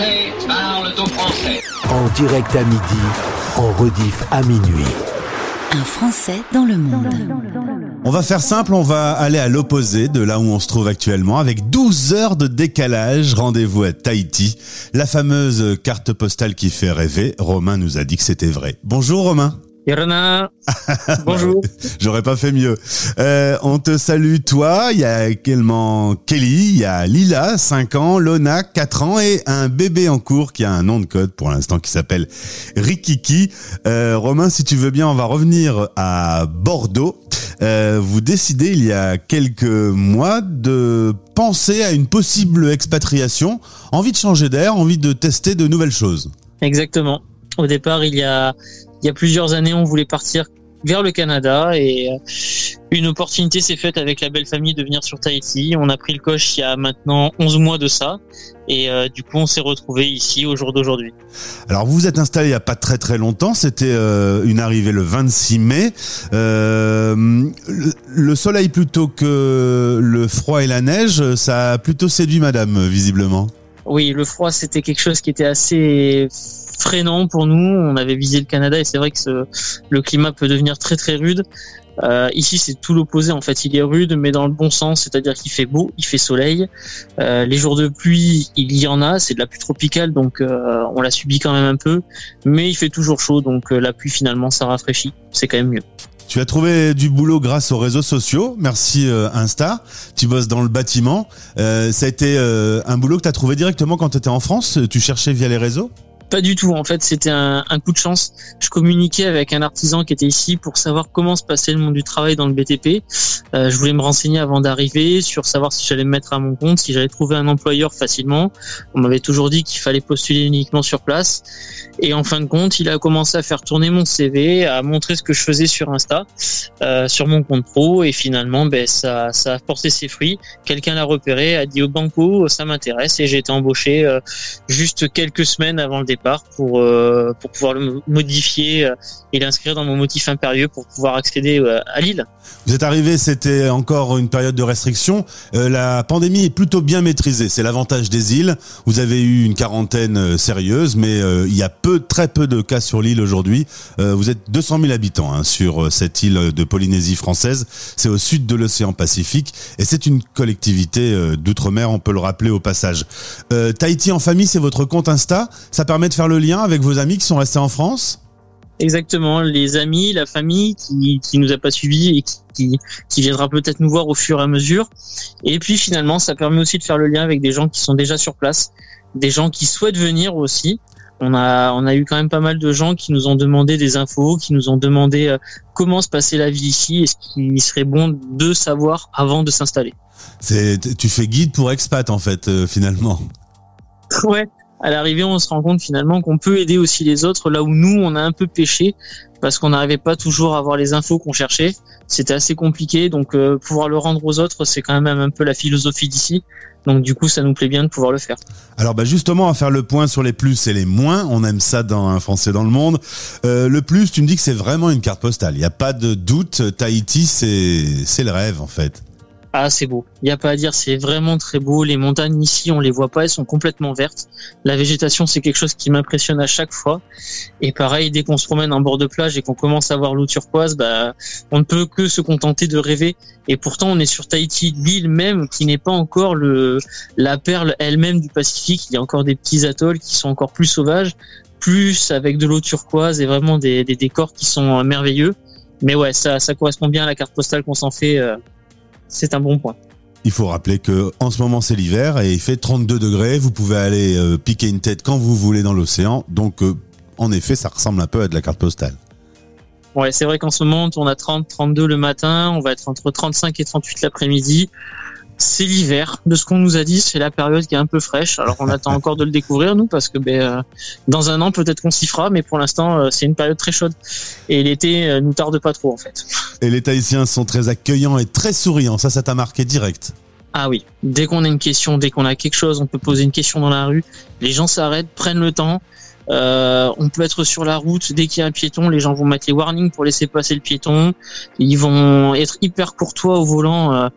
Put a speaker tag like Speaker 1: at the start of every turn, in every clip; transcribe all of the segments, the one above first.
Speaker 1: Français parlent aux Français.
Speaker 2: En direct à midi, en rediff à minuit.
Speaker 3: Un Français dans le monde.
Speaker 4: On va faire simple, on va aller à l'opposé de là où on se trouve actuellement avec 12 heures de décalage. Rendez-vous à Tahiti, la fameuse carte postale qui fait rêver. Romain nous a dit que c'était vrai. Bonjour Romain.
Speaker 5: Irna, bonjour.
Speaker 4: J'aurais pas fait mieux. Euh, on te salue toi, il y a également Kelly, il y a Lila, 5 ans, Lona, 4 ans et un bébé en cours qui a un nom de code pour l'instant qui s'appelle Rikiki. Euh, Romain, si tu veux bien, on va revenir à Bordeaux. Euh, vous décidez il y a quelques mois de penser à une possible expatriation, envie de changer d'air, envie de tester de nouvelles choses.
Speaker 5: Exactement. Au départ, il y a il y a plusieurs années, on voulait partir vers le Canada et euh, une opportunité s'est faite avec la belle famille de venir sur Tahiti. On a pris le coche il y a maintenant 11 mois de ça et euh, du coup on s'est retrouvé ici au jour d'aujourd'hui.
Speaker 4: Alors vous vous êtes installé il y a pas très très longtemps, c'était euh, une arrivée le 26 mai. le, le, soleil plutôt que le froid et la neige, ça a plutôt séduit madame visiblement.
Speaker 5: Oui, le froid c'était quelque chose qui était assez freinant pour nous. On avait visé le Canada et c'est vrai que le climat peut devenir très très rude. Euh, ici, c'est tout l'opposé. En fait, il est rude, mais dans le bon sens, c'est-à-dire qu'il fait beau, il fait soleil. Euh, les jours de pluie, il y en a. C'est de la pluie tropicale, donc euh, on la subit quand même un peu. Mais il fait toujours chaud, donc la pluie finalement, ça rafraîchit. C'est quand même mieux.
Speaker 4: Tu as trouvé du boulot grâce aux réseaux sociaux. Merci Insta. Tu bosses dans le bâtiment. Ça a été un boulot que tu as trouvé directement quand tu étais en France. Tu cherchais via les réseaux?
Speaker 5: Pas du tout. En fait, c'était un, coup de chance. Je communiquais avec un artisan qui était ici pour savoir comment se passait le monde du travail dans le BTP. Euh, je voulais me renseigner avant d'arriver sur savoir si j'allais me mettre à mon compte, si j'allais trouver un employeur facilement. On m'avait toujours dit qu'il fallait postuler uniquement sur place. Et en fin de compte, il a commencé à faire tourner mon CV, à montrer ce que je faisais sur Insta, euh, sur mon compte pro. Et finalement, ben, ça, ça a porté ses fruits. Quelqu'un l'a repéré, a dit au banco, ça m'intéresse. Et j'ai été embauché euh, juste quelques semaines avant le départ pour euh, pour pouvoir le modifier euh, et l'inscrire dans mon motif impérieux pour pouvoir accéder euh, à Lille.
Speaker 4: Vous êtes arrivé, c'était encore une période de restriction. la pandémie est plutôt bien maîtrisée. C'est l'avantage des îles. Vous avez eu une quarantaine sérieuse, mais il y a peu, très peu de cas sur l'île aujourd'hui. vous êtes 200 000 habitants hein, sur cette île de Polynésie française. C'est au sud de l'océan Pacifique et c'est une collectivité d'outre-mer. On peut le rappeler au passage. Tahiti en famille, c'est votre compte Insta. Ça permet de faire le lien avec vos amis qui sont restés en France
Speaker 5: Exactement, les amis, la famille qui, qui nous a pas suivis et qui, qui, viendra peut-être nous voir au fur et à mesure. Et puis finalement, ça permet aussi de faire le lien avec des gens qui sont déjà sur place, des gens qui souhaitent venir aussi. On a, on a eu quand même pas mal de gens qui nous ont demandé des infos, qui nous ont demandé euh, comment se passait la vie ici et ce qu'il serait bon de savoir avant de s'installer.
Speaker 4: tu fais guide pour expat en fait, euh, finalement.
Speaker 5: Ouais, à l'arrivée, on se rend compte finalement qu'on peut aider aussi les autres là où nous, on a un peu pêché parce qu'on n'arrivait pas toujours à avoir les infos qu'on cherchait. C'était assez compliqué, donc euh, pouvoir le rendre aux autres, c'est quand même un peu la philosophie d'ici. Donc du coup, ça nous plaît bien de pouvoir le faire.
Speaker 4: Alors bah justement, à faire le point sur les plus et les moins, on aime ça dans un Français dans le monde. Euh, le plus, tu me dis que c'est vraiment une carte postale. Il n'y a pas de doute, Tahiti, c'est c'est le rêve en fait.
Speaker 5: Ah, c'est beau. Il n'y a pas à dire, c'est vraiment très beau. Les montagnes ici, on les voit pas, elles sont complètement vertes. La végétation, c'est quelque chose qui m'impressionne à chaque fois. Et pareil, dès qu'on se promène en bord de plage et qu'on commence à voir l'eau turquoise, bah, on ne peut que se contenter de rêver. Et pourtant, on est sur Tahiti, l'île même qui n'est pas encore le, la perle elle-même du Pacifique. Il y a encore des petits atolls qui sont encore plus sauvages, plus avec de l'eau turquoise et vraiment des, des, décors qui sont merveilleux. Mais ouais, ça, ça correspond bien à la carte postale qu'on s'en fait. Euh, c'est un bon point.
Speaker 4: Il faut rappeler que en ce moment c'est l'hiver et il fait 32 degrés. Vous pouvez aller euh, piquer une tête quand vous voulez dans l'océan. Donc euh, en effet, ça ressemble un peu à de la carte postale.
Speaker 5: Ouais, c'est vrai qu'en ce moment on a 30, 32 le matin, on va être entre 35 et 38 l'après-midi c'est l'hiver. De ce qu'on nous a dit, c'est la période qui est un peu fraîche. Alors on attend encore de le découvrir nous parce que ben, euh, dans un an peut-être qu'on s'y fera, mais pour l'instant euh, c'est une période très chaude et l'été euh, nous tarde pas trop en fait.
Speaker 4: Et les Tahitiens sont très accueillants et très souriants. Ça, ça t'a marqué direct.
Speaker 5: Ah oui, dès qu'on a une question, dès qu'on a quelque chose, on peut poser une question dans la rue. Les gens s'arrêtent, prennent le temps. on peut être sur la route dès qu'il y a un piéton, les gens vont mettre les warnings pour laisser passer le piéton. Ils vont être hyper courtois au volant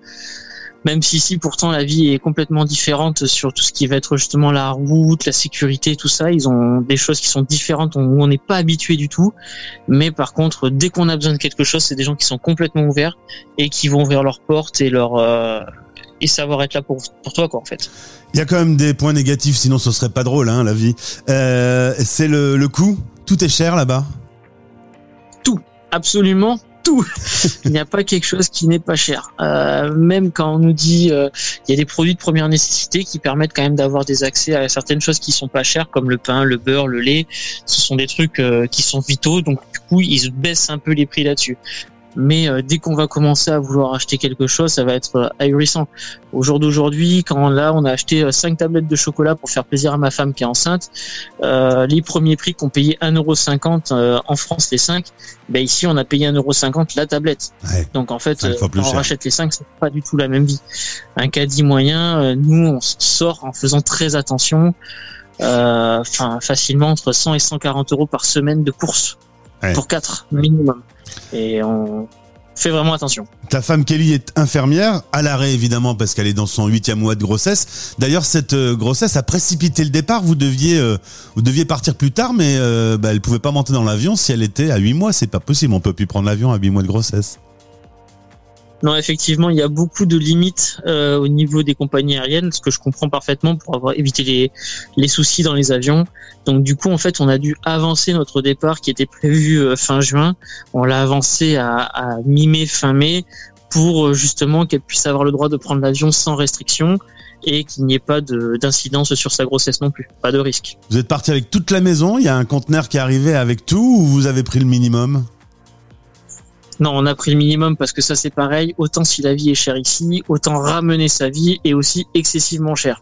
Speaker 5: Même si ici, pourtant, la vie est complètement différente sur tout ce qui va être justement la route, la sécurité, tout ça. Ils ont des choses qui sont différentes où on n'est pas habitué du tout. Mais par contre, dès qu'on a besoin de quelque chose, c'est des gens qui sont complètement ouverts et qui vont ouvrir leurs portes et leur euh, et savoir être là pour pour toi, quoi, en fait.
Speaker 4: Il y a quand même des points négatifs, sinon ce serait pas drôle, hein, la vie. Euh, c'est le, le coût. Tout est cher là-bas.
Speaker 5: Tout, absolument Il n'y a pas quelque chose qui n'est pas cher. Euh, même quand on nous dit euh, il y a des produits de première nécessité qui permettent quand même d'avoir des accès à certaines choses qui sont pas chères, comme le pain, le beurre, le lait. Ce sont des trucs euh, qui sont vitaux, donc du coup ils baissent un peu les prix là-dessus mais euh, dès qu'on va commencer à vouloir acheter quelque chose, ça va être euh, ahurissant. Au jour d'aujourd'hui, quand là on a acheté euh, cinq tablettes de chocolat pour faire plaisir à ma femme qui est enceinte, euh, les premiers prix qu'on payait 1,50€ euh, en France les 5, ben ici on a payé 1,50€ la tablette.
Speaker 4: Ouais.
Speaker 5: Donc en fait, euh, quand on
Speaker 4: cher.
Speaker 5: rachète les 5, c'est pas du tout la même vie. Un caddie moyen, euh, nous on sort en faisant très attention. Euh, Enfin, facilement entre 100 et 140 euros par semaine de courses
Speaker 4: Ouais.
Speaker 5: pour 4 minimum. Et on fait vraiment attention.
Speaker 4: Ta femme Kelly est infirmière, à l'arrêt évidemment parce qu'elle est dans son huitième mois de grossesse. D'ailleurs, cette euh, grossesse a précipité le départ. Vous deviez, euh, vous deviez partir plus tard, mais euh, bah, elle pouvait pas monter dans l'avion si elle était à huit mois. C'est pas possible. On peut plus prendre l'avion à huit mois de grossesse.
Speaker 5: Non, effectivement, il y a beaucoup de limites euh, au niveau des compagnies aériennes, ce que je comprends parfaitement pour avoir évité les, les soucis dans les avions. Donc du coup, en fait, on a dû avancer notre départ qui était prévu euh, fin juin. On l'a avancé à, à mi-mai, fin mai, pour euh, justement qu'elle puisse avoir le droit de prendre l'avion sans restriction et qu'il n'y ait pas de- d'incidence sur sa grossesse non plus, pas de risque.
Speaker 4: Vous êtes parti avec toute la maison. Il y a un conteneur qui est arrivé avec tout ou vous avez pris le minimum?
Speaker 5: Non, on a pris le minimum parce que ça c'est pareil. Autant si la vie est chère ici, autant ramener sa vie est aussi excessivement cher.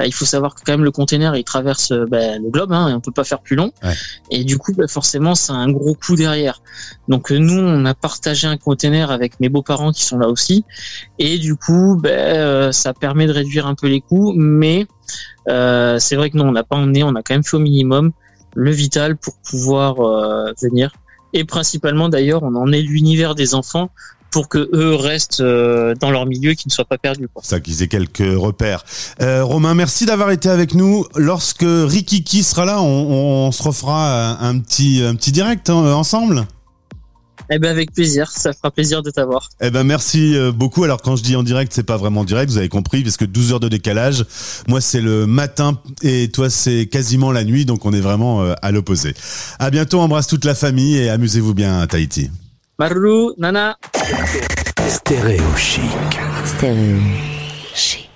Speaker 5: Euh, il faut savoir que quand même le container il traverse euh, bah, le globe, hein, et on peut pas faire plus long.
Speaker 4: Ouais.
Speaker 5: Et du coup, bah, forcément, c'est un gros coup derrière. Donc euh, nous, on a partagé un container avec mes beaux-parents qui sont là aussi, et du coup, bah, euh, ça permet de réduire un peu les coûts. Mais euh, c'est vrai que non, on n'a pas emmené, on a quand même fait au minimum le vital pour pouvoir euh, venir et principalement d'ailleurs on en est l'univers des enfants pour que eux restent euh, dans leur milieu et qu'ils ne soient pas perdus.
Speaker 4: Ça qu'ils aient quelques repères. Euh, Romain, merci d'avoir été avec nous. Lorsque Rikiki sera là, on, on se refera un petit, un petit direct hein, ensemble?
Speaker 5: Eh ben avec plaisir, ça fera plaisir de t'avoir.
Speaker 4: Eh ben merci euh, beaucoup. Alors quand je dis en direct, c'est pas vraiment direct, vous avez compris, parce que 12 heures de décalage. Moi c'est le matin et toi c'est quasiment la nuit, donc on est vraiment euh, à l'opposé. À bientôt, embrasse toute la famille et amusez-vous bien à Tahiti.
Speaker 5: Maru, Nana.
Speaker 2: Stéréo chic.
Speaker 3: Stéréo chic.